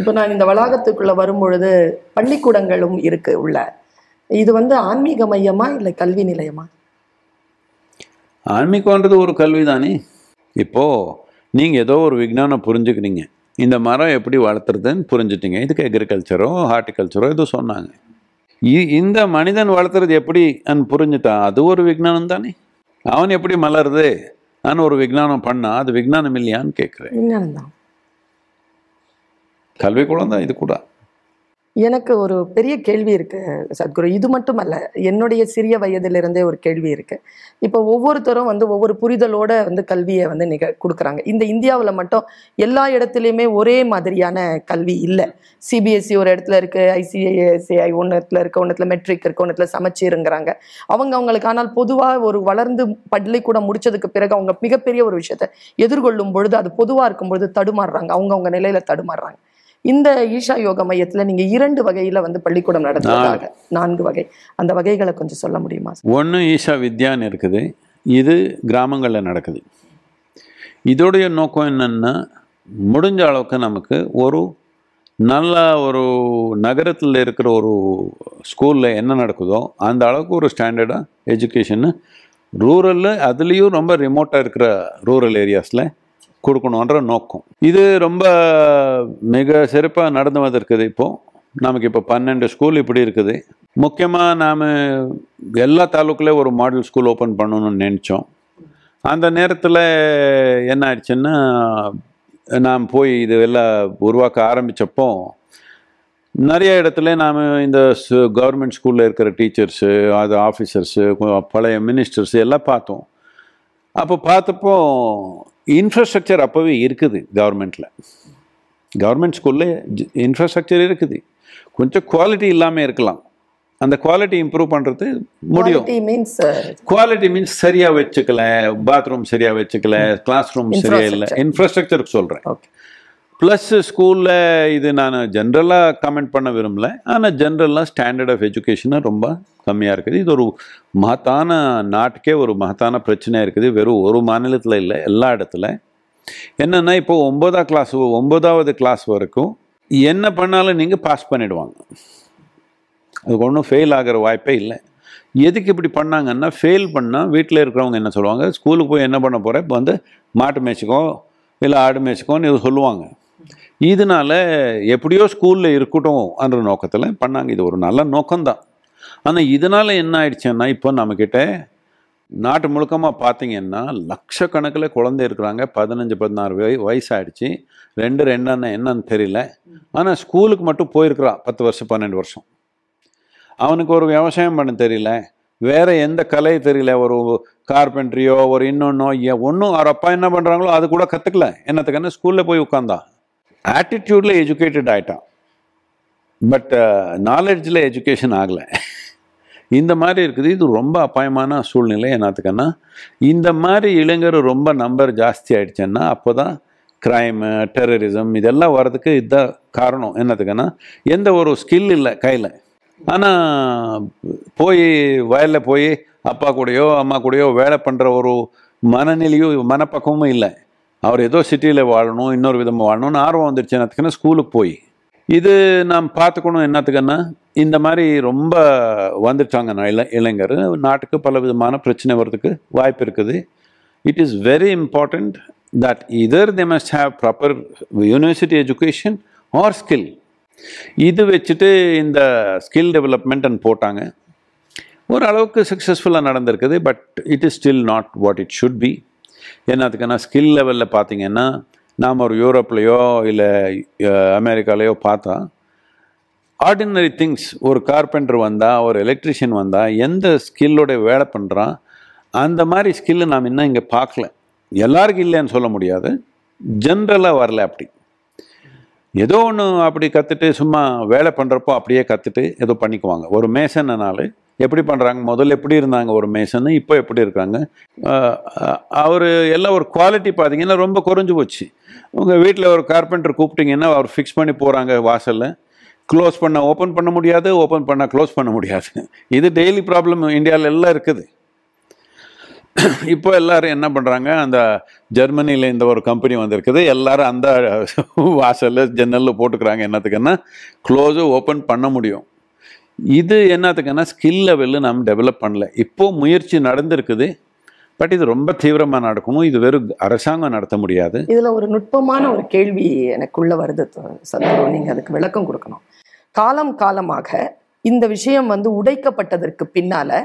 இப்போ நான் இந்த வளாகத்துக்குள்ள வரும்பொழுது பள்ளிக்கூடங்களும் இருக்கு உள்ள. இது வந்து ஆன்மீக மையமா இல்லை கல்வி நிலையமா? ஆன்மீகம்ன்றது ஒரு கல்வி தானே? இப்போது நீங்கள் ஏதோ ஒரு விஞ்ஞானம் புரிஞ்சுக்கிறீங்க இந்த மரம் எப்படி வளர்த்துறதுன்னு புரிஞ்சுட்டீங்க. இதுக்கு அக்ரிகல்ச்சரோ ஹார்டிகல்ச்சரோ ஏதோ சொன்னாங்க. இந்த மனிதன் வளர்த்துறது எப்படி புரிஞ்சுட்டான் அது ஒரு விஞ்ஞானம் தானே? அவன் எப்படி மலருது? நான் ஒரு விஞ்ஞானம் பண்ணா அது விஞ்ஞானம் இல்லையான்னு கேட்குறேன். கல்வி தான் கல்வி தான் இது கூட. எனக்கு ஒரு பெரிய கேள்வி இருக்கு சத்குரு. இது மட்டுமல்ல என்னுடைய சிறிய வயதிலிருந்தே ஒரு கேள்வி இருக்கு. இப்போ ஒவ்வொருத்தரும் வந்து ஒவ்வொரு புரிதலோட வந்து கல்வியை வந்து நிக கொடுக்குறாங்க. இந்த இந்தியாவில் மட்டும் எல்லா இடத்துலையுமே ஒரே மாதிரியான கல்வி இல்லை. சிபிஎஸ்சி ஒரு இடத்துல இருக்கு ஐசிஐசிஐ ஒன்று இடத்துல இருக்கு ஒன்றுத்துல மெட்ரிக் இருக்கு ஒன்றுத்துல சமச்சீருங்கிறாங்க. அவங்க அவங்களுக்கு ஆனால் பொதுவாக ஒரு வளர்ந்து பள்ளிக்கூடம் முடிச்சதுக்கு பிறகு அவங்க மிகப்பெரிய ஒரு விஷயத்தை எதிர்கொள்ளும் பொழுது அது பொதுவாக இருக்கும் பொழுது தடுமாறுறாங்க. அவங்க அவங்க நிலையில தடுமாறுறாங்க. இந்த ஈஷா யோக மையத்துல நீங்க இரண்டு வகையில வந்து பள்ளிக்கூடம் நடத்துவதாக நான்கு. வகை. அந்த வகைகளை கொஞ்சம் சொல்ல முடியுமா? ஒன்று ஈஷா வித்யான்னு இருக்குது. இது கிராமங்களில் நடக்குது. இதோடைய நோக்கம் என்னன்னா முடிஞ்ச அளவுக்கு நமக்கு ஒரு நல்ல ஒரு நகரத்தில் இருக்கிற ஒரு ஸ்கூலில் என்ன நடக்குதோ அந்த அளவுக்கு ஒரு ஸ்டாண்டர்டாக எஜுகேஷன் ரூரலில் அதுலேயும் ரொம்ப ரிமோட்டாக இருக்கிற ரூரல் ஏரியாஸில் கொடுக்கணுன்ற நோக்கம். இது ரொம்ப மிக சிறப்பாக நடந்து வந்திருக்குது இப்போது நமக்கு இப்போ பன்னெண்டு ஸ்கூல் இப்படி இருக்குது. முக்கியமாக நாம் எல்லா தாலுக்குலேயும் ஒரு மாடல் ஸ்கூல் ஓப்பன் பண்ணணும்னு நினச்சோம். அந்த நேரத்தில் என்ன ஆயிடுச்சுன்னா நாம் போய் இது எல்லாம் உருவாக்க ஆரம்பித்தப்போ நிறைய இடத்துல நாம் இந்த கவர்மெண்ட் ஸ்கூலில் இருக்கிற டீச்சர்ஸு அது ஆஃபீஸர்ஸு பழைய மினிஸ்டர்ஸ் எல்லாம் பார்த்தோம். அப்போ பார்த்தப்போ இன்ஃப்ராஸ்ட்ரக்சர் அப்போவே இருக்குது கவர்மெண்ட்டில் கவர்மெண்ட் ஸ்கூலில் இன்ஃப்ராஸ்ட்ரக்சர் இருக்குது. கொஞ்சம் குவாலிட்டி இல்லாமல் இருக்கலாம். அந்த குவாலிட்டி இம்ப்ரூவ் பண்ணுறது முடியும். மீன்ஸ் குவாலிட்டி மீன்ஸ் சரியாக வச்சுக்கல பாத்ரூம் சரியாக வச்சுக்கல கிளாஸ் ரூம் சரியா இல்லை. இன்ஃப்ராஸ்ட்ரக்சருக்கு சொல்கிறேன் ஓகே ப்ளஸ் ஸ்கூலில் இது நான் ஜென்ரலாக கமெண்ட் பண்ண விரும்பல. ஆனால் ஜென்ரலாக ஸ்டாண்டர்ட் ஆஃப் எஜுகேஷனு ரொம்ப கம்மியாக இருக்குது. இது ஒரு மகத்தான நாட்டுக்கே ஒரு மகத்தான பிரச்சனையாக இருக்குது. வெறும் ஒரு மாநிலத்தில் இல்லை எல்லா இடத்துல. என்னென்னா இப்போ ஒன்பதாம் கிளாஸ் ஒன்பதாவது கிளாஸ் வரைக்கும் என்ன பண்ணாலும் நீங்கள் பாஸ் பண்ணிவிடுவாங்க அதுக்கு ஒன்றும் ஃபெயில் ஆகிற வாய்ப்பே இல்லை. எதுக்கு இப்படி பண்ணாங்கன்னா ஃபெயில் பண்ணால் வீட்டில் இருக்கிறவங்க என்ன சொல்லுவாங்க? ஸ்கூலுக்கு போய் என்ன பண்ண போகிற இப்போ வந்து மாட்டு மேய்ச்சிக்கோ இல்லை ஆடு மேய்ச்சிக்கோன்னு இது சொல்லுவாங்க. இதனால எப்படியோ ஸ்கூலில் இருக்கட்டும் என்ற நோக்கத்தில் பண்ணாங்க. இது ஒரு நல்ல நோக்கம்தான். ஆனால் இதனால் என்ன ஆயிடுச்சுன்னா இப்போ நம்மக்கிட்ட நாட்டு முழுக்கமாக பார்த்தீங்கன்னா லட்சக்கணக்கில் குழந்தை இருக்கிறாங்க. பதினஞ்சு பதினாறு வய வயசாயிடுச்சு. ரெண்டு ரெண்டுன்னு என்னன்னு தெரியல. ஆனால் ஸ்கூலுக்கு மட்டும் போயிருக்கிறான். பத்து வருஷம் பன்னெண்டு வருஷம். அவனுக்கு ஒரு விவசாயம் பண்ண தெரியல. வேற எந்த கலை தெரியல. ஒரு கார்பென்ட்ரியோ ஒரு இன்னொன்னோ ஒன்றும் அவர் அப்பா என்ன பண்ணுறாங்களோ அது கூட கற்றுக்கல என்னத்துக்கான ஸ்கூலில் போய் உட்காந்தான் ஆட்டிடியூடில் எஜுகேட்டட் ஆயிட்டான். பட் நாலெட்ஜில் எஜுகேஷன் ஆகலை. இந்த மாதிரி இருக்குது. இது ரொம்ப அபாயமான சூழ்நிலை. என்னத்துக்குன்னா இந்த மாதிரி இளைஞர் ரொம்ப நம்பர் ஜாஸ்தி ஆயிடுச்சுன்னா அப்போ தான் க்ரைமு டெரரிசம் இதெல்லாம் வர்றதுக்கு இதுதான் காரணம். என்னத்துக்குன்னா எந்த ஒரு ஸ்கில் இல்லை கையில். ஆனால் போய் வயலில் போய் அப்பா கூடயோ அம்மா கூடயோ வேலை பண்ணுற ஒரு மனநிலையும் மனப்பக்கமும் இல்லை. அவர் ஏதோ சிட்டியில் வாழணும் இன்னொரு விதமாக வாழணும்னு ஆர்வம் வந்துருச்சு. என்னத்துக்குன்னா ஸ்கூலுக்கு போய். இது நாம் பார்த்துக்கணும் என்னத்துக்குன்னா இந்த மாதிரி ரொம்ப வந்துட்டாங்க இள இளைஞர். நாட்டுக்கு பல விதமான பிரச்சனை வர்றதுக்கு வாய்ப்பு இருக்குது. It is very important that either they must have proper university education or skill இது வச்சுட்டு இந்த ஸ்கில் டெவலப்மெண்ட் போட்டாங்க. ஓரளவுக்கு சக்ஸஸ்ஃபுல்லாக நடந்திருக்குது but it is still not what it should be என்னத்துக்குன்னா skill லெவலில் பார்த்தீங்கன்னா நாம் ஒரு யூரோப்லேயோ இல்லை அமெரிக்காலேயோ பார்த்தா ஆர்டினரி திங்ஸ் ஒரு கார்பெண்டர் வந்தால் ஒரு எலக்ட்ரிஷியன் வந்தால் எந்த ஸ்கில்லோட வேலை பண்ணுறான் அந்த மாதிரி ஸ்கில்லு நாம் இன்னும் இங்கே பார்க்கல எல்லாருக்கும் இல்லைன்னு சொல்ல முடியாது. ஜென்ரலாக வரல அப்படி. ஏதோ ஒன்று அப்படி கற்றுட்டு சும்மா வேலை பண்ணுறப்போ அப்படியே கற்றுட்டு ஏதோ பண்ணிக்குவாங்க. ஒரு மேசன்னாலே எப்படி பண்ணுறாங்க முதல்ல எப்படி இருந்தாங்க ஒரு மேசன்னு இப்போ எப்படி இருக்காங்க? அவர் எல்லாம் ஒரு குவாலிட்டி பார்த்தீங்கன்னா ரொம்ப குறைஞ்சி போச்சு. உங்கள் வீட்டில் ஒரு கார்பெண்டர் கூப்பிட்டிங்கன்னா அவர் ஃபிக்ஸ் பண்ணி போகிறாங்க வாசலில். க்ளோஸ் பண்ண ஓப்பன் பண்ண முடியாது ஓப்பன் பண்ண க்ளோஸ் பண்ண முடியாது. இது டெய்லி ப்ராப்ளம் இந்தியாவில் எல்லாம் இருக்குது. இப்போ எல்லாரும் என்ன பண்ணுறாங்க அந்த ஜெர்மனியில் இந்த ஒரு கம்பெனி வந்திருக்குது. எல்லோரும் அந்த வாசலில் ஜன்னலில் போட்டுக்கிறாங்க. என்னத்துக்குன்னா க்ளோஸு ஓப்பன் பண்ண முடியும். இது என்னத்துக்குன்னா ஸ்கில் லெவலில் நம்ம டெவலப் பண்ணல. இப்போது முயற்சி நடந்திருக்குது. பட் இது ரொம்ப தீவிரமாக நடக்கணும் இது வெறும் அரசாங்கம் நடத்த முடியாது. இதில் ஒரு நுட்பமான ஒரு கேள்வி எனக்குள்ளே வருது. சந்தோ நீங்கள் அதுக்கு விளக்கம் கொடுக்கணும். காலம் காலமாக இந்த விஷயம் வந்து உடைக்கப்பட்டதற்கு பின்னால்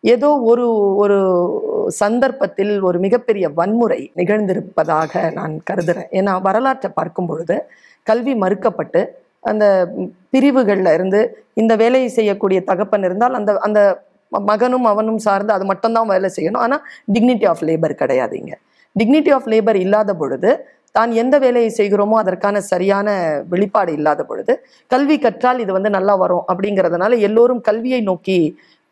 ஏதோ ஒரு ஒரு சந்தர்ப்பத்தில் ஒரு மிகப்பெரிய வன்முறை நிகழ்ந்திருப்பதாக நான் கருதுறேன். ஏன்னா வரலாற்றை பார்க்கும் பொழுது கல்வி மறுக்கப்பட்டு அந்த பிரிவுகளில் இருந்து இந்த வேலையை செய்யக்கூடிய தகப்பன் இருந்தால் அந்த அந்த மகனும் அவனும் சார்ந்து அது மட்டும்தான் வேலை செய்யணும். ஆனால் டிக்னிட்டி ஆஃப் லேபர் கிடையாதுங்க டிக்னிட்டி ஆஃப் லேபர் இல்லாத பொழுது தான் எந்த வேலையை செய்கிறோமோ அதற்கான சரியான வெளிப்பாடு இல்லாத பொழுது கல்வி கற்றால் இது வந்து நல்லா வரும் அப்படிங்கிறதுனால எல்லோரும் கல்வியை நோக்கி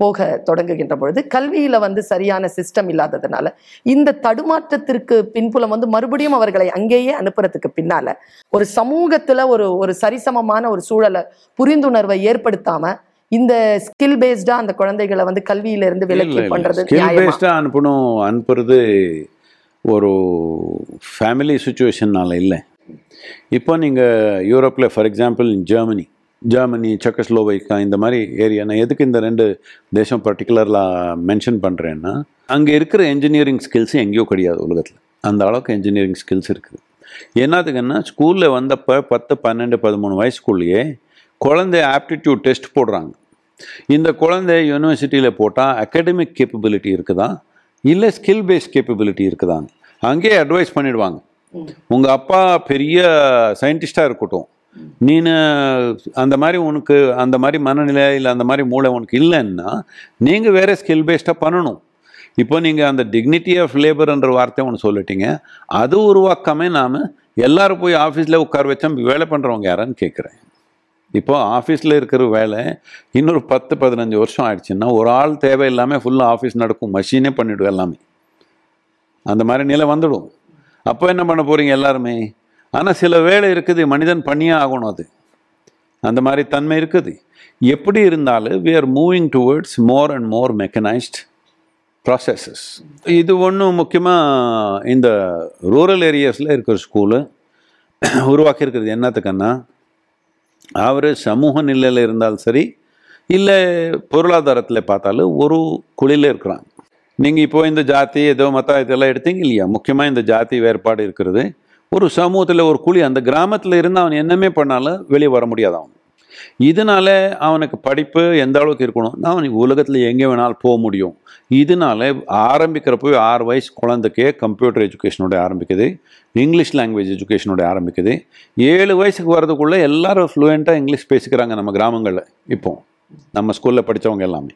போக தொடங்குகின்ற பொழுது கல்வியில வந்து சரியான சிஸ்டம் இல்லாததுனால இந்த தடுமாற்றத்திற்கு பின்புலம் வந்து மறுபடியும் அவர்களை அங்கேயே அனுப்புறதுக்கு பின்னால ஒரு சமூகத்துல ஒரு ஒரு சரிசமமான ஒரு சூழலை புரிந்துணர்வை ஏற்படுத்தாம இந்த ஸ்கில் பேஸ்டா அந்த குழந்தைகளை வந்து கல்வியில இருந்து விலக்கி பண்றது அனுப்பணும் அனுப்புறது ஒரு ஃபேமிலி சுச்சுவேஷன்னால இல்லை. இப்போ நீங்கள் யூரோப்பில் for example Germany Germany Czechoslovakia இந்த மாதிரி ஏரியா நான் எதுக்கு இந்த ரெண்டு தேசம் பர்டிகுலரில் மென்ஷன் பண்ணுறேன்னா அங்கே இருக்கிற என்ஜினியரிங் ஸ்கில்ஸ் எங்கேயோ கிடையாது உலகத்தில். அந்த அளவுக்கு என்ஜினியரிங் ஸ்கில்ஸ் இருக்குது. என்னத்துக்குன்னா ஸ்கூலில் வந்தப்போ பத்து பன்னெண்டு பதிமூணு வயசுக்குள்ளேயே குழந்தை ஆப்டிடியூட் டெஸ்ட் போடுறாங்க. இந்த குழந்தை யூனிவர்சிட்டியில் போட்டால் அகாடமிக் கேப்பபிலிட்டி இருக்குதா? இல்லை ஸ்கில் பேஸ்ட் கேப்பபிலிட்டி இருக்குதாங்க அங்கேயே அட்வைஸ் பண்ணிடுவாங்க. உங்கள் அப்பா பெரிய சயின்டிஸ்டாக இருக்கட்டும். நீனு அந்த மாதிரி உனக்கு அந்த மாதிரி மனநிலை இல்லை அந்த மாதிரி மூளை உனக்கு இல்லைன்னா நீங்கள் வேறு ஸ்கில் பேஸ்டாக பண்ணணும். இப்போ நீங்கள் அந்த டிக்னிட்டி ஆஃப் லேபர்ன்ற வார்த்தை ஒன்று சொல்லிட்டீங்க. அது உருவாக்காமே நாம் எல்லாரும் போய் ஆஃபீஸில் உட்கார வச்சா வேலை பண்ணுறவங்க யாரான்னு கேட்குறேன் இப்போ ஆஃபீஸில் இருக்கிற வேலை இன்னொரு பத்து பதினஞ்சு வருஷம் ஆயிடுச்சுன்னா ஒரு ஆள் தேவையில்லாமல் ஃபுல்லாக ஆஃபீஸ் நடக்கும். மஷீனே பண்ணிவிடுவோம் எல்லாமே. அந்த மாதிரி நிலை வந்துடும். அப்போ என்ன பண்ண போகிறீங்க எல்லாருமே? ஆனால் சில வேலை இருக்குது மனிதன் பண்ணியே ஆகணும் அது. அந்த மாதிரி தன்மை இருக்குது. எப்படி இருந்தாலும் we are moving towards more and more mechanised processes இது ஒன்றும் முக்கியமாக இந்த ரூரல் ஏரியாஸில் இருக்கிற ஸ்கூலு உருவாக்கியிருக்கிறது. என்னத்துக்குன்னா அவர் சமூக நிலையில் இருந்தாலும் சரி இல்லை பொருளாதாரத்தில் பார்த்தாலும் ஒரு குழியில் இருக்கிறாங்க. நீங்கள் இப்போ இந்த ஜாதி ஏதோ மற்ற இதெல்லாம் எடுத்தீங்க இல்லையா? முக்கியமாக இந்த ஜாதி வேறுபாடு இருக்கிறது. ஒரு சமூகத்தில் ஒரு குழி அந்த கிராமத்தில் இருந்து அவன் என்னமே பண்ணாலும் வெளியே வர முடியாது அவன். இதனால அவனுக்கு படிப்பு எந்த அளவுக்கு இருக்கணும்? அவனுக்கு உலகத்தில் எங்கே வேணாலும் போக முடியும். இதனால ஆரம்பிக்கிறப்போ ஆறு வயசு குழந்தைக்கே கம்ப்யூட்டர் எஜுகேஷனோட ஆரம்பிக்குது. இங்கிலீஷ் லாங்குவேஜ் எஜுகேஷனோட ஆரம்பிக்குது. ஏழு வயசுக்கு வரதுக்குள்ளே எல்லாரும் ஃப்ளூயண்ட்டாக இங்கிலீஷ் பேசிக்கிறாங்க நம்ம கிராமங்களில். இப்போ நம்ம ஸ்கூலில் படித்தவங்க எல்லாமே.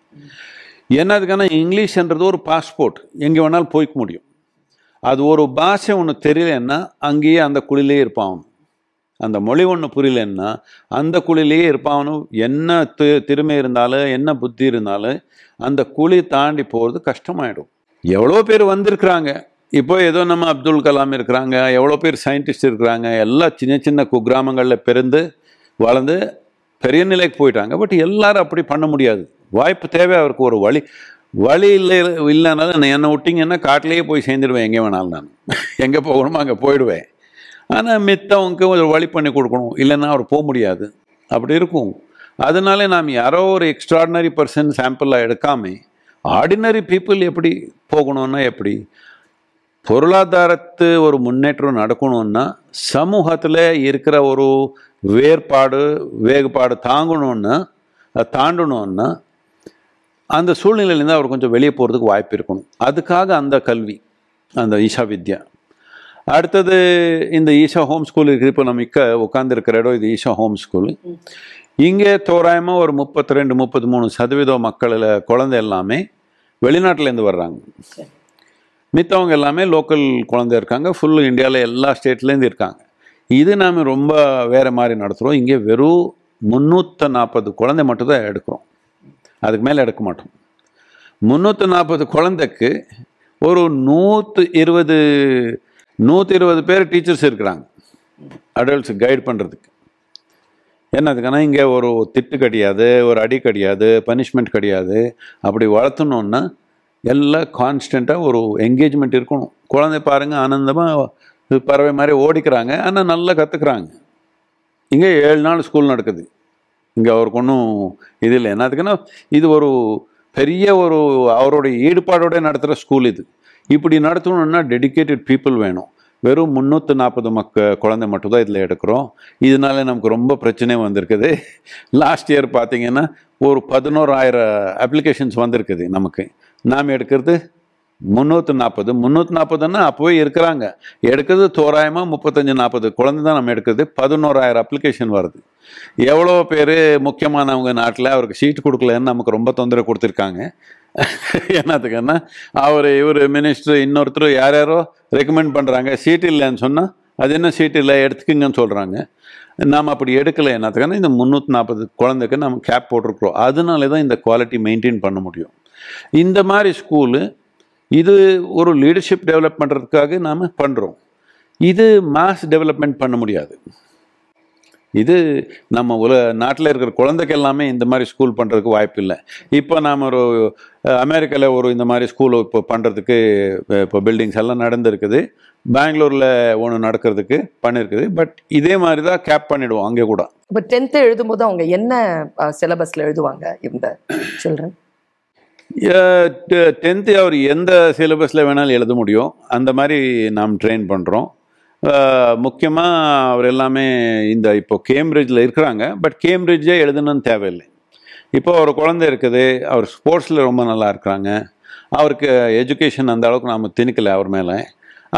என்னதுக்கான இங்கிலீஷ்ன்றது ஒரு பாஸ்போர்ட் எங்கே வேணாலும் போய்க்க முடியும். அது ஒரு பாஷை ஒன்று தெரியலன்னா அங்கேயே அந்த குழிலே இருப்பான். அந்த மொழி ஒன்று புரியலன்னா அந்த குழிலேயே இருப்பானும் என்ன தி திறமை இருந்தாலும் என்ன புத்தி இருந்தாலும் அந்த குழி தாண்டி போகிறது கஷ்டமாயிடும். எவ்வளோ பேர் வந்திருக்கிறாங்க. இப்போ ஏதோ நம்ம அப்துல் கலாம் இருக்கிறாங்க எவ்வளோ பேர் சயின்டிஸ்ட் இருக்கிறாங்க எல்லாம் சின்ன சின்ன குக்கிராமங்களில் பிறந்து வளர்ந்து பெரிய நிலைக்கு போயிட்டாங்க. பட் எல்லாரும் அப்படி பண்ண முடியாது. வாய்ப்பு தேவை அவருக்கு ஒரு வழி. வழி இல்லை இல்லைனாலும் நான் என்னை விட்டிங்கன்னா காட்டிலேயே போய் சேர்ந்துடுவேன் எங்கே வேணாலும் நான். எங்கே போகணுமோ அங்கே போயிடுவேன். ஆனால் மித்தவங்க ஒரு வழி பண்ணி கொடுக்கணும். இல்லைன்னா அவர் போக முடியாது. அப்படி இருக்கும். அதனால நாம் யாரோ ஒரு எக்ஸ்ட்ராடினரி பர்சன் சாம்பிளாக எடுக்காம ஆர்டினரி பீப்புள் எப்படி போகணும்னா எப்படி? பொருளாதாரத்து ஒரு முன்னேற்றம் நடக்கணும்னா சமூகத்தில் இருக்கிற ஒரு வேறுபாடு வேறுபாடு தாங்கணும்னா தாண்டணுன்னா தாண்டணும்னா அந்த சூழ்நிலையிலேருந்து அவர் கொஞ்சம் வெளியே போகிறதுக்கு வாய்ப்பு இருக்கணும். அதுக்காக அந்த கல்வி அந்த ஈஷா வித்யா. அடுத்தது இந்த ஈஷா ஹோம் ஸ்கூல் இருக்குது. இப்போ நம்ம இக்க உட்காந்துருக்கிற இடம் இது ஈஷா ஹோம் ஸ்கூல். இங்கே தோராயமாக ஒரு முப்பத்தி ரெண்டு முப்பத்தி மூணு சதவீதம் மக்களில் குழந்தை எல்லாமே வெளிநாட்டிலேருந்து வர்றாங்க. மித்தவங்க எல்லாமே லோக்கல் குழந்தை இருக்காங்க. ஃபுல் இந்தியாவில் எல்லா ஸ்டேட்லேருந்து இருக்காங்க. இது நாம் ரொம்ப வேறு மாதிரி நடத்துகிறோம் இங்கே வெறும் முந்நூற்று நாற்பது குழந்தை மட்டும் தான் எடுக்கிறோம். அதுக்கு மேலே எடுக்க மாட்டோம். முந்நூற்றி நாற்பது குழந்தைக்கு ஒரு நூற்று இருபது நூற்றி இருபது பேர் டீச்சர்ஸ் இருக்கிறாங்க. அடல்ட்ஸ் கைட் பண்ணுறதுக்கு என்னதுக்குன்னா இங்கே ஒரு திட்டு கிடையாது ஒரு அடி கிடையாது பனிஷ்மெண்ட் கிடையாது. அப்படி வளர்த்தணுன்னா எல்லாம் கான்ஸ்டண்ட்டாக ஒரு என்கேஜ்மெண்ட் இருக்கணும். குழந்தை பாருங்கள் ஆனந்தமாக பறவை மாதிரி ஓடிக்கிறாங்க ஆனால் நல்லா கற்றுக்குறாங்க இங்கே ஏழு நாள் ஸ்கூல் நடக்குது. இங்கே அவருக்கு ஒன்றும் இது இல்லை. என்னத்துக்குன்னா இது ஒரு பெரிய ஒரு அவருடைய ஈடுபாடோட நடத்துகிற ஸ்கூல் இது. இப்படி நடத்தணும்னா டெடிகேட்டட் பீப்புள் வேணும். வெறும் முந்நூற்று நாற்பது மக்க குழந்தை மட்டும்தான் இதில் எடுக்கிறோம். இதனால நமக்கு ரொம்ப பிரச்சனை வந்திருக்குது. லாஸ்ட் இயர் பார்த்தீங்கன்னா ஒரு பதினோராயிரம் அப்ளிகேஷன்ஸ் வந்திருக்குது நமக்கு. நாம் எடுக்கிறது முந்நூற்றி நாற்பது முந்நூற்றி நாற்பதுன்னா அப்போவே இருக்கிறாங்க. எடுக்கிறது தோராயமாக முப்பத்தஞ்சு நாற்பது குழந்தை தான் நம்ம எடுக்கிறது பதினோராயிரம் அப்ளிகேஷன் வருது. எவ்வளோ பேர் முக்கியமானவங்க நாட்டில் அவருக்கு சீட் கொடுக்கலன்னு நமக்கு ரொம்ப தொந்தரவு கொடுத்துருக்காங்க. என்னத்துக்குன்னா அவர் இவர் மினிஸ்டர் இன்னொருத்தர் யார் யாரோ ரெக்கமெண்ட் பண்ணுறாங்க சீட் இல்லைன்னு சொன்னால் அது என்ன சீட் இல்லை? எடுத்துக்குங்கன்னு சொல்கிறாங்க நாம் அப்படி எடுக்கலை. என்னத்துக்குன்னா இந்த முந்நூற்றி நாற்பது குழந்தைக்கு நம்ம கேப் போட்டிருக்கிறோம். அதனால தான் இந்த குவாலிட்டி மெயின்டைன் பண்ண முடியும். இந்த மாதிரி ஸ்கூலு இது ஒரு லீடர்ஷிப் டெவலப் பண்ணுறதுக்காக நாம் பண்ணுறோம் இது மாஸ் டெவலப்மெண்ட் பண்ண முடியாது. இது நம்ம உல நாட்டில் இருக்கிற குழந்தைக்கு எல்லாமே இந்த மாதிரி ஸ்கூல் பண்ணுறதுக்கு வாய்ப்பு இல்லை. இப்போ நாம் ஒரு அமெரிக்காவில் ஒரு இந்த மாதிரி ஸ்கூலை இப்போ பண்ணுறதுக்கு இப்போ பில்டிங்ஸ் எல்லாம் நடந்திருக்குது. பெங்களூரில் ஒன்று நடக்கிறதுக்கு பண்ணியிருக்குது பட் இதே மாதிரி தான் கேப் பண்ணிவிடுவோம் அங்கே கூட. இப்போ டென்த்து எழுதும்போது அவங்க என்ன சிலபஸில் எழுதுவாங்க? இந்த சில்ட்ரன் டென்த்து அவர் எந்த சிலபஸில் வேணாலும் எழுத முடியும். அந்த மாதிரி நாம் ட்ரெயின் பண்ணுறோம் முக்கியமாக அவர் எல்லாமே இந்த இப்போ கேம்பிரிட்ஜில் இருக்கிறாங்க. பட் கேம்பிரிட்ஜே எழுதணும்னு தேவையில்லை. இப்போ ஒரு குழந்தை இருக்குது. அவர் ஸ்போர்ட்ஸில் ரொம்ப நல்லா இருக்கிறாங்க. அவருக்கு எஜுகேஷன் அந்த அளவுக்கு நாம் திணிக்கலை அவர் மேலே.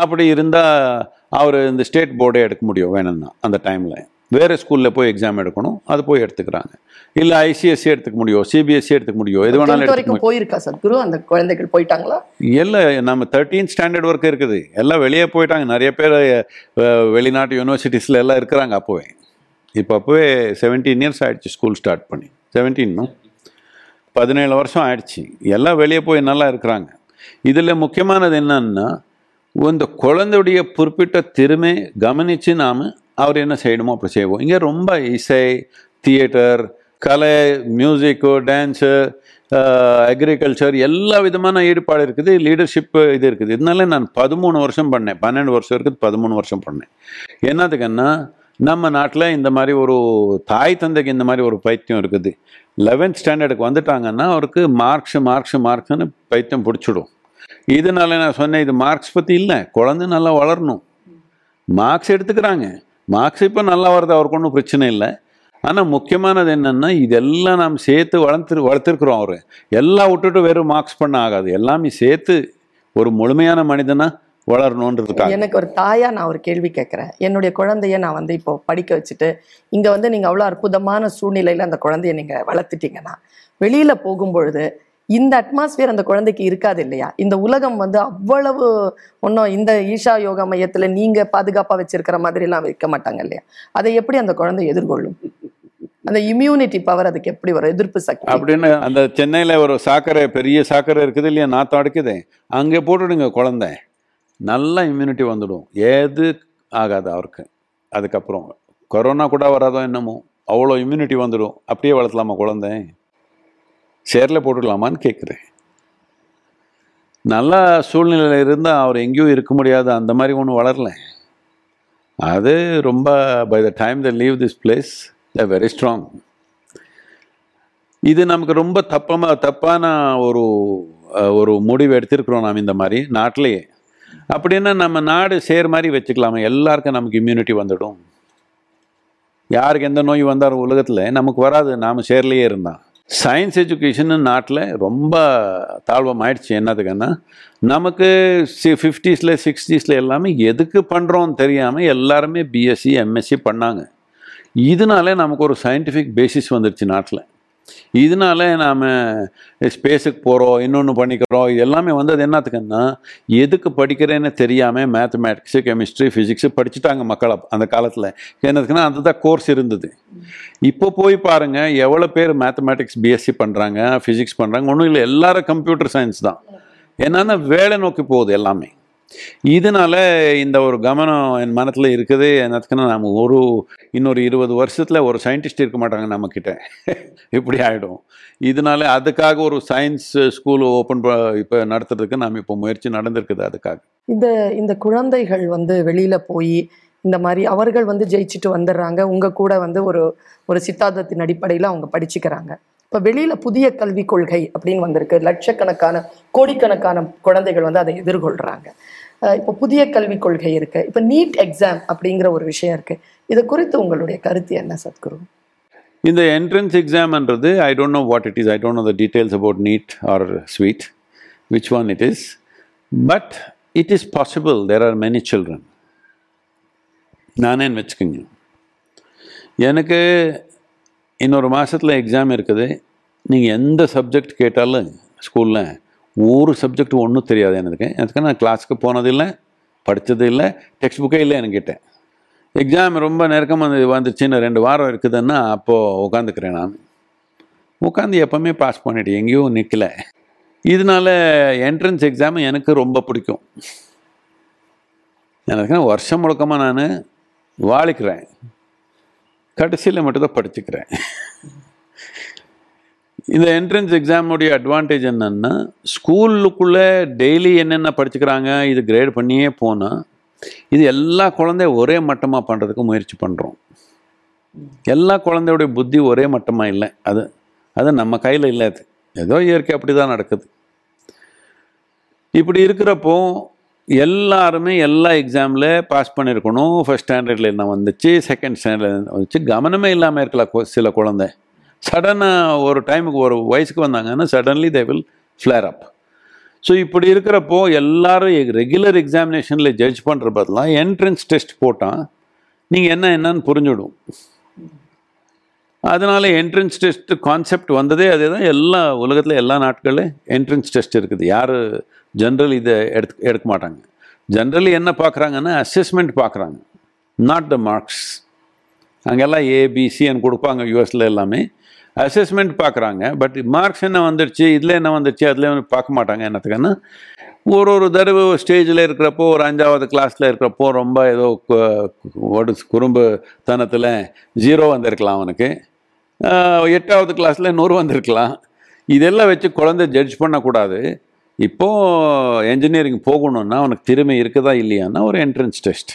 அப்படி இருந்தால் அவர் இந்த ஸ்டேட் போர்டே எடுக்க முடியும் வேணும்னா அந்த டைமில் வேறு ஸ்கூலில் போய் எக்ஸாம் எடுக்கணும். அது போய் எடுத்துக்கிறாங்க. இல்லை ஐசிஎஸ்சி எடுத்துக்க முடியும் சிபிஎஸ்சி எடுத்துக்க முடியும் எது வேணாலும் எடுத்துக்க போயிருக்கா சத்குரு அந்த குழந்தைகள் போயிட்டாங்களா? இல்லை நம்ம தேர்ட்டீன் ஸ்டாண்டர்ட் வரைக்கும் இருக்குது. எல்லாம் வெளியே போயிட்டாங்க. நிறைய பேர் வெளிநாட்டு யூனிவர்சிட்டிஸில் எல்லாம் இருக்கிறாங்க அப்போவே. இப்போ அப்போவே செவன்டீன் இயர்ஸ் ஆயிடுச்சு ஸ்கூல் ஸ்டார்ட் பண்ணி. செவன்டீன்னும் பதினேழு வருஷம் ஆயிடுச்சு. எல்லாம் வெளியே போய் நல்லா இருக்கிறாங்க. இதில் முக்கியமானது என்னன்னா இந்த குழந்தையுடைய குறிப்பிட்ட திறமை கவனித்து நாம் அவர் என்ன செய்யணுமோ அப்படி செய்வோம். இங்கே ரொம்ப இசை தியேட்டர் கலை மியூசிக்கு டான்ஸு அக்ரிகல்ச்சர் எல்லா விதமான ஈடுபாடு இருக்குது லீடர்ஷிப் இது இருக்குது. இதனால நான் பதிமூணு வருஷம் பண்ணேன். பன்னெண்டு வருஷம் இருக்குது பதிமூணு வருஷம் பண்ணேன். என்னதுக்குன்னா நம்ம நாட்டில் இந்த மாதிரி ஒரு தாய் தந்தைக்கு இந்த மாதிரி ஒரு பைத்தியம் இருக்குது. லெவன்த் ஸ்டாண்டர்டுக்கு வந்துட்டாங்கன்னா அவருக்கு மார்க்ஸ் மார்க்ஸ் மார்க்ஸ்னு பைத்தியம் பிடிச்சிடும். இதனால நான் சொன்னேன் இது மார்க்ஸ் பற்றி இல்லை குழந்தை நல்லா வளரணும். மார்க்ஸ் எடுத்துக்கிறாங்க. மார்க்ஸ் இப்போ நல்லா வருது அவருக்கு ஒன்றும் பிரச்சனை இல்லை. ஆனால் முக்கியமானது என்னென்னா இதெல்லாம் நாம் சேர்த்து வளர்த்து வளர்த்துருக்குறோம் அவர். எல்லாம் விட்டுட்டு வெறும் மார்க்ஸ் பண்ண ஆகாது. எல்லாமே சேர்த்து ஒரு முழுமையான மனிதனாக வளரணுன்றதுக்காக எனக்கு ஒரு தாயா நான் ஒரு கேள்வி கேட்குறேன். என்னுடைய குழந்தைய நான் வந்து இப்போ படிக்க வச்சுட்டு இங்கே வந்து நீங்கள் அவ்வளோ அற்புதமான சூழ்நிலையில் அந்த குழந்தைய நீங்கள் வளர்த்துட்டீங்கன்னா வெளியில் போகும்பொழுது இந்த அட்மாஸ்பியர் அந்த குழந்தைக்கு இருக்காது இல்லையா? இந்த உலகம் வந்து அவ்வளவு ஒன்றும் இந்த ஈஷா யோகா மையத்துல நீங்க பாதுகாப்பா வச்சிருக்கிற மாதிரி எல்லாம் வைக்க மாட்டாங்க இல்லையா? அதை எப்படி அந்த குழந்தை எதிர்கொள்ளும்? அந்த இம்யூனிட்டி பவர் அதுக்கு எப்படி வரும்? எதிர்ப்பு சக்தி. அப்படின்னு அந்த சென்னையில் ஒரு சாக்கரை பெரிய சாக்கரை இருக்குது இல்லையா? நாத்தம் அடைக்குது. அங்கே போட்டுடுங்க குழந்தை. நல்லா இம்யூனிட்டி வந்துடும். ஏது ஆகாது அவருக்கு. அதுக்கப்புறம் கொரோனா கூட வராதோ என்னமோ. அவ்வளோ இம்யூனிட்டி வந்துடும். அப்படியே வளர்த்தலாமா குழந்தை? சேரில் போட்டுக்கலாமான்னு கேட்குறேன். நல்ல சூழ்நிலையில் இருந்தால் அவர் எங்கேயும் இருக்க முடியாது அந்த மாதிரி ஒன்றும் வளரல. அது ரொம்ப by the time they leave this place they very strong இது நமக்கு ரொம்ப தப்பமாக தப்பான ஒரு ஒரு முடிவு எடுத்திருக்கிறோம் நாம் இந்த மாதிரி நாட்டிலேயே. அப்படின்னா நம்ம நாடு சேர் மாதிரி வச்சுக்கலாமா எல்லாருக்கும் நமக்கு இம்யூனிட்டி வந்துடும். யாருக்கு எந்த நோய் வந்தார் உலகத்தில் நமக்கு வராது நாம் சேர்லேயே இருந்தான் சயின்ஸ் எஜுகேஷன் நாட்டில் ரொம்ப தாழ்வம் ஆயிடுச்சு என்னதுக்குன்னா நமக்கு சி ஃபிஃப்டிஸில் சிக்ஸ்டீஸில் எல்லாமே எதுக்கு பண்ணுறோன்னு தெரியாமல் எல்லாருமே பிஎஸ்சி எம்எஸ்சி பண்ணாங்க. இதனாலே நமக்கு ஒரு சயின்டிஃபிக் பேசிஸ் வந்துடுச்சு நாட்டில். இதனால நாம் ஸ்பேஸுக்கு போகிறோம் இன்னொன்று பண்ணிக்கிறோம். இது எல்லாமே வந்தது என்னத்துக்குன்னா எதுக்கு படிக்கிறேன்னு தெரியாமல் மேத்தமேட்டிக்ஸு கெமிஸ்ட்ரி ஃபிசிக்ஸு படிச்சுட்டாங்க மக்கள் அந்த காலத்தில். என்னதுக்குன்னா அதுதான் கோர்ஸ் இருந்தது. இப்போ போய் பாருங்கள் எவ்வளோ பேர் மேத்தமேட்டிக்ஸ் பிஎஸ்சி பண்ணுறாங்க ஃபிசிக்ஸ் பண்ணுறாங்க ஒன்றும் இல்லை எல்லாரும் கம்ப்யூட்டர் சயின்ஸ் தான். என்னன்னா வேலை நோக்கி போகுது எல்லாமே. இதனால இந்த ஒரு கவனம் என் மனத்தில் இருக்குது. என்னத்துக்குன்னா நம்ம ஒரு இன்னொரு இருபது வருஷத்தில் ஒரு சயின்டிஸ்ட் இருக்க மாட்டாங்க நம்மக்கிட்ட. இப்படி ஆகிடும் இதனால அதுக்காக ஒரு சயின்ஸ் ஸ்கூல் ஓப்பன் இப்போ நடத்துறதுக்கு நாம் இப்போ முயற்சி நடந்திருக்குது அதுக்காக. இந்த இந்த குழந்தைகள் வந்து வெளியில் போய் இந்த மாதிரி அவர்கள் வந்து ஜெயிச்சுட்டு வந்துடுறாங்க உங்கள் கூட வந்து ஒரு ஒரு சித்தாந்தத்தின் அடிப்படையில் அவங்க படிச்சுக்கிறாங்க. இப்போ வெளியில் புதிய கல்விக் கொள்கை அப்படின்னு வந்திருக்கு. லட்சக்கணக்கான கோடிக்கணக்கான குழந்தைகள் வந்து அதை எதிர்கொள்கிறாங்க இப்போ புதிய கல்விக் கொள்கை இருக்கு. இப்போ நீட் எக்ஸாம் அப்படிங்கிற ஒரு விஷயம் இருக்கு. இது குறித்து உங்களுடைய கருத்து என்ன சத்குரு? இந்த entrance எக்ஸாம்ன்றது I don't know what it is I don't know the details about NEET or sweet which one it is but it is possible there are many children நானேன்னு வச்சுக்கோங்க. எனக்கு இன்னொரு மாதத்தில் எக்ஸாம் இருக்குது. நீங்கள் எந்த சப்ஜெக்ட் கேட்டாலும் ஸ்கூலில் ஒரு சப்ஜெக்ட் ஒன்றும் தெரியாது எனக்கு எனக்கு நான் கிளாஸுக்கு போனதில்லை படித்தது இல்லை டெக்ஸ்ட் புக்கே இல்லை என்கிட்ட. எக்ஸாம் ரொம்ப நெருக்கமாக வந்துச்சு வந்துச்சுன்னு ரெண்டு வாரம் இருக்குதுன்னா அப்போது உட்காந்துக்கிறேன் நான். உட்காந்து எப்போவுமே பாஸ் பண்ணிட்டு எங்கேயும் நிற்கல இதனால என்ட்ரன்ஸ் எக்ஸாம் எனக்கு ரொம்ப பிடிக்கும். எனக்கு வருஷம் முழுக்கமாக நான் வாழிக்கிறேன் கடைசியில் மட்டும்தான் படிச்சுக்கிறேன். இந்த என்ட்ரன்ஸ் எக்ஸாமுடைய அட்வான்டேஜ் என்னன்னா ஸ்கூலுக்குள்ளே டெய்லி என்னென்ன படிச்சுக்கிறாங்க இது கிரேட் பண்ணியே போனால் இது எல்லா குழந்தையும் ஒரே மட்டமாக பண்ணுறதுக்கு முயற்சி பண்ணுறோம் எல்லா குழந்தையுடைய புத்தி ஒரே மட்டமாக இல்லை. அது அது நம்ம கையில் இல்லை அது. ஏதோ இயற்கை அப்படி தான் நடக்குது. இப்படி இருக்கிறப்போ எல்லாருமே எல்லா எக்ஸாமில் பாஸ் பண்ணியிருக்கணும் ஃபஸ்ட் ஸ்டாண்டர்டில் என்ன வந்துச்சு? செகண்ட் ஸ்டாண்டர்டில் வந்துச்சு? கவனமே இல்லாமல் இருக்கலாம் கொ- சில குழந்தை. சடனாக ஒரு டைமுக்கு ஒரு வயசுக்கு வந்தாங்கன்னா suddenly they will flare up so இப்படி இருக்கிறப்போ எல்லாரும் ரெகுலர் எக்ஸாமினேஷனில் ஜட்ஜ் பண்ணுற பதிலாக என்ட்ரன்ஸ் டெஸ்ட் போட்டால் நீங்கள் என்ன என்னன்னு புரிஞ்சிடும். அதனால என்ட்ரன்ஸ் டெஸ்ட் கான்செப்ட் வந்ததே அதே தான் எல்லா உலகத்தில் எல்லா நாட்களில் என்ட்ரன்ஸ் டெஸ்ட் இருக்குது. யார் ஜென்ரல் இதை எடுத்து எடுக்க மாட்டாங்க. ஜென்ரலி என்ன பார்க்குறாங்கன்னா அசஸ்மெண்ட் பார்க்குறாங்க நாட் த மார்க்ஸ் அங்கெல்லாம் ஏபிசிஎன் கொடுப்பாங்க யூஎஸில் எல்லாமே. அசஸ்மெண்ட் பார்க்குறாங்க. பட் மார்க்ஸ் என்ன வந்துடுச்சு இதில் என்ன வந்துடுச்சு அதில் வந்து பார்க்க மாட்டாங்க என்னத்துக்குன்னா ஒரு ஒரு தடவை ஸ்டேஜில் இருக்கிறப்போ ஒரு அஞ்சாவது கிளாஸில் இருக்கிறப்போ ரொம்ப ஏதோ ஒடு குறும்பு தனத்தில் ஜீரோ வந்திருக்கலாம் அவனுக்கு. எட்டாவது கிளாஸில் நூறு வந்திருக்கலாம். இதெல்லாம் வச்சு குழந்தை ஜட்ஜ் பண்ணக்கூடாது. இப்போது என்ஜினியரிங் போகணுன்னா அவனுக்கு திறமை இருக்குதா இல்லையான்னா ஒரு என்ட்ரன்ஸ் டெஸ்ட்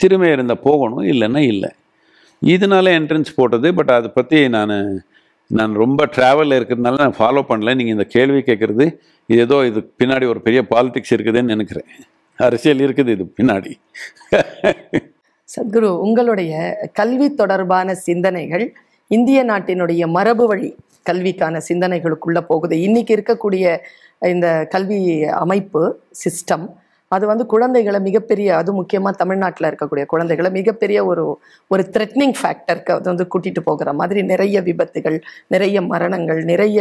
திறமை இருந்தால் போகணும் இல்லைன்னா இல்லை. இதனால என்ட்ரன்ஸ் போட்டது பட் அதை பற்றி நான் நான் ரொம்ப ட்ராவலில் இருக்கிறதுனால நான் ஃபாலோ பண்ணல. நீங்கள் இந்த கேள்வி கேட்குறது இது ஏதோ இது பின்னாடி ஒரு பெரிய பாலிடிக்ஸ் இருக்குதுன்னு நினைக்கிறேன். அரசியல் இருக்குது இது பின்னாடி. சத்குரு உங்களுடைய கல்வி தொடர்பான சிந்தனைகள் இந்திய நாட்டினுடைய மரபு வழி கல்விக்கான சிந்தனைகளுக்குள்ளே போகுது. இன்னைக்கு இருக்கக்கூடிய இந்த கல்வி அமைப்பு சிஸ்டம் அது வந்து குழந்தைகளை மிகப்பெரிய அது முக்கியமாக தமிழ்நாட்டில் இருக்கக்கூடிய குழந்தைகளை மிகப்பெரிய ஒரு ஒரு த்ரெட்னிங் ஃபேக்டருக்கு அது வந்து கூட்டிகிட்டு போகிற மாதிரி நிறைய விபத்துகள் நிறைய மரணங்கள் நிறைய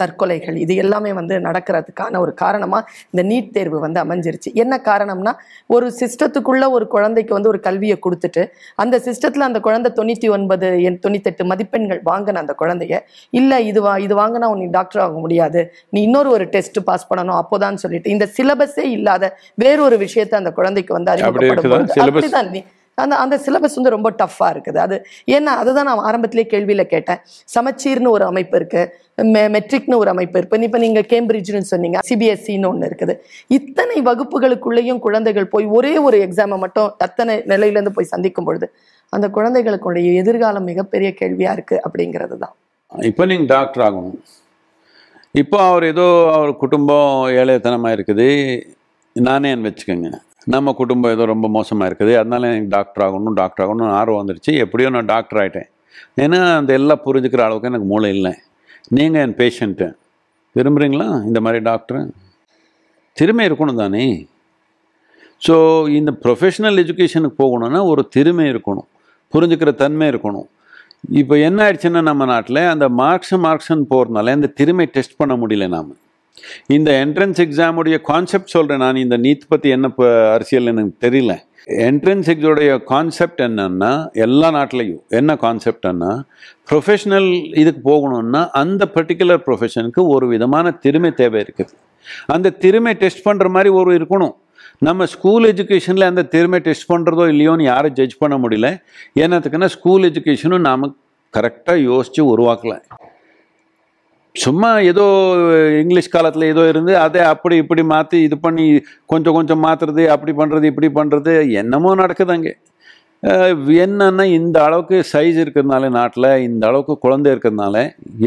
தற்கொலைகள் இது எல்லாமே வந்து நடக்கிறதுக்கான ஒரு காரணமாக இந்த நீட் தேர்வு வந்து அமைஞ்சிருச்சு. என்ன காரணம்னா ஒரு சிஸ்டத்துக்குள்ள ஒரு குழந்தைக்கு வந்து ஒரு கல்வியை கொடுத்துட்டு அந்த சிஸ்டத்தில் அந்த குழந்தை தொண்ணூற்றி ஒன்பது எண் தொண்ணூத்தெட்டு மதிப்பெண்கள் வாங்கின அந்த குழந்தைய இல்லை இது வா இது வாங்கினா நீ டாக்டர் ஆக முடியாது. நீ இன்னொரு ஒரு டெஸ்ட் பாஸ் பண்ணணும் அப்போதான் சொல்லிட்டு. இந்த சிலபஸே இல்லாத வேறொரு விஷயத்தை அந்த குழந்தைக்கு வந்து syllabus? அப்படிதான் நீ அந்த அந்த சிலபஸ் வந்து ரொம்ப டஃப்பாக இருக்குது. அது ஏன்னா அதுதான் நான் ஆரம்பத்திலே கேள்வியில் கேட்டேன். சமச்சீர்னு ஒரு அமைப்பு இருக்குது மெ மெட்ரிக்னு ஒரு அமைப்பு இருக்குது இப்போ நீங்கள் கேம்பிரிட்ஜ்னு சொன்னீங்க சிபிஎஸ்சின்னு ஒன்று இருக்குது. இத்தனை வகுப்புகளுக்குள்ளேயும் குழந்தைகள் போய் ஒரே ஒரு எக்ஸாமை மட்டும் அத்தனை நிலையிலேருந்து போய் சந்திக்கும் பொழுது அந்த குழந்தைகளுக்குடைய எதிர்காலம் மிகப்பெரிய கேள்வியாக இருக்குது அப்படிங்கிறது தான் இப்போ நீங்கள் டாக்டர் ஆகணும். இப்போ அவர் ஏதோ அவர் குடும்பம் ஏழைத்தனமாக இருக்குது. நானே வச்சுக்கோங்க. நம்ம குடும்பம் ஏதோ ரொம்ப மோசமாக இருக்குது. அதனால எனக்கு டாக்டர் ஆகணும் டாக்டர் ஆகணும்னு ஆர்வம் வந்துருச்சு. எப்படியோ நான் டாக்டர் ஆகிட்டேன் ஏன்னா அந்த எல்லாம் புரிஞ்சுக்கிற அளவுக்கு எனக்கு மூளை இல்லை. நீங்கள் என் பேஷண்ட்டு விரும்புகிறீங்களா இந்த மாதிரி டாக்டர் திறமை இருக்கணும் தானே? ஸோ இந்த ப்ரொஃபஷனல் எஜுகேஷனுக்கு போகணும்னா ஒரு திறமை இருக்கணும். புரிஞ்சுக்கிற தன்மை இருக்கணும். இப்போ என்ன ஆயிடுச்சுன்னா நம்ம நாட்டில் அந்த மார்க்ஸ் மார்க்ஸ்ன்னு போகிறதுனால இந்த திறமை டெஸ்ட் பண்ண முடியல நாம். இந்த என்ட்ரன்ஸ் எக்ஸாமுடைய கான்செப்ட் சொல்கிறேன் நான் இந்த நீத் பற்றி என்ன இப்போ அரசியல் எனக்கு தெரியல. என்ட்ரன்ஸ் எக்ஸோடைய கான்செப்ட் என்னன்னா எல்லா நாட்டிலையும் என்ன கான்செப்ட்னா ப்ரொஃபஷனல் இதுக்கு போகணும்னா அந்த பர்டிகுலர் ப்ரொஃபஷனுக்கு ஒரு விதமான திறமை தேவை இருக்குது. அந்த திறமை டெஸ்ட் பண்ணுற மாதிரி ஒரு இருக்கணும். நம்ம ஸ்கூல் எஜுகேஷனில் அந்த திறமை டெஸ்ட் பண்ணுறதோ இல்லையோன்னு யாரும் ஜட்ஜ் பண்ண முடியல. ஏன்னாத்துக்குன்னா ஸ்கூல் எஜுகேஷனும் நாம் கரெக்டாக யோசித்து உருவாக்கலை சும்மா ஏதோ இங்கிலீஷ் காலத்தில் ஏதோ இருந்து அதை அப்படி இப்படி மாற்றி இது பண்ணி கொஞ்சம் கொஞ்சம் மாற்றுறது அப்படி பண்ணுறது இப்படி பண்ணுறது என்னமோ நடக்குது அங்கே. என்னன்னா இந்த அளவுக்கு சைஸ் இருக்கிறதுனால நாட்டில் இந்த அளவுக்கு குழந்தை இருக்கிறதுனால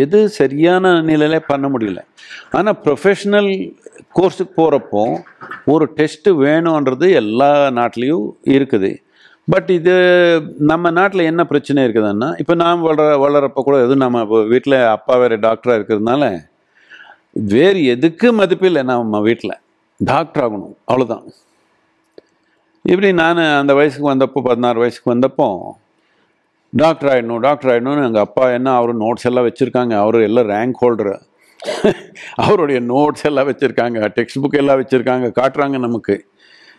எது சரியான நிலையில பண்ண முடியல. ஆனால் ப்ரொஃபஷ்னல் கோர்ஸுக்கு போகிறப்போ ஒரு டெஸ்ட்டு வேணுன்றது எல்லா நாட்டிலையும் இருக்குது. பட் இது நம்ம நாட்டில் என்ன பிரச்சனை இருக்குதுன்னா இப்போ நாம் வளர வளரப்போ கூட எதுவும் நம்ம வீட்டில் அப்பா வேறு டாக்டராக இருக்கிறதுனால வேறு எதுக்கு மதிப்பு இல்லை நம்ம வீட்டில். டாக்டர் ஆகணும் அவ்வளோதான் இப்படி நான் அந்த வயசுக்கு வந்தப்போ பதினாறு வயசுக்கு வந்தப்போ டாக்டர் ஆகிடணும் டாக்டர் ஆகிடணும்னு எங்கள் அப்பா என்ன அவர் நோட்ஸ் எல்லாம் வச்சுருக்காங்க. அவர் எல்லாம் ரேங்க் ஹோல்டரு அவருடைய நோட்ஸ் எல்லாம் வச்சுருக்காங்க. டெக்ஸ்ட் புக் எல்லாம் வச்சுருக்காங்க. காட்டுறாங்க நமக்கு.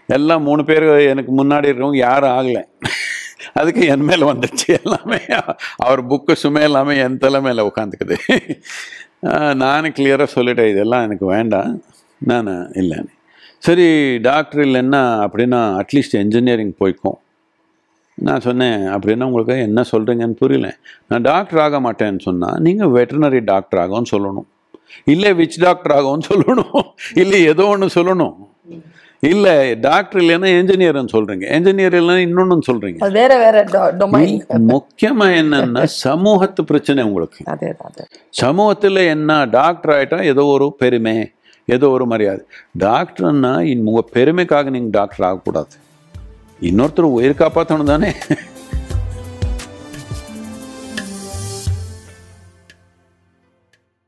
எல்லாம் மூணு பேர் எனக்கு முன்னாடி இருக்கவங்க யாரும் ஆகலை. அதுக்கு என் மேலே வந்துடுச்சு எல்லாமே. அவர் புக்கு சுமை எல்லாமே என் தலை மேலே உட்காந்துக்குது நானும் கிளியராக சொல்லிட்டேன் இதெல்லாம் எனக்கு வேண்டாம். நான் இல்லைன்னு சரி டாக்டர் இல்லைன்னா அப்படின்னா அட்லீஸ்ட் என்ஜினியரிங் போய்க்கும் நான் சொன்னேன் அப்படின்னா உங்களுக்கு என்ன சொல்கிறீங்கன்னு புரியல. நான் டாக்டர் ஆக மாட்டேன்னு சொன்னால் நீங்கள் வெட்டர்னரி டாக்டர் ஆகும்னு சொல்லணும். இல்லை விச் டாக்டர் ஆகும்னு சொல்லணும். இல்லை ஏதோ ஒன்று சொல்லணும். இல்லை டாக்டர் இல்லைன்னா என்ஜினியர்னு சொல்கிறீங்க என்ஜினியர் இல்லைன்னா இன்னொன்று சொல்கிறீங்க அது வேற வேற டொமைன் முக்கியமாக என்னன்னா சமூகத்து பிரச்சனை உங்களுக்கு. சமூகத்தில் என்ன டாக்டர் ஆகிட்டா ஏதோ ஒரு பெருமை ஏதோ ஒரு மரியாதை. டாக்டர்னா உங்கள் பெருமைக்காக நீங்கள் டாக்டர் ஆகக்கூடாது. இன்னொருத்தர் உயிர் காப்பாற்றணும் தானே.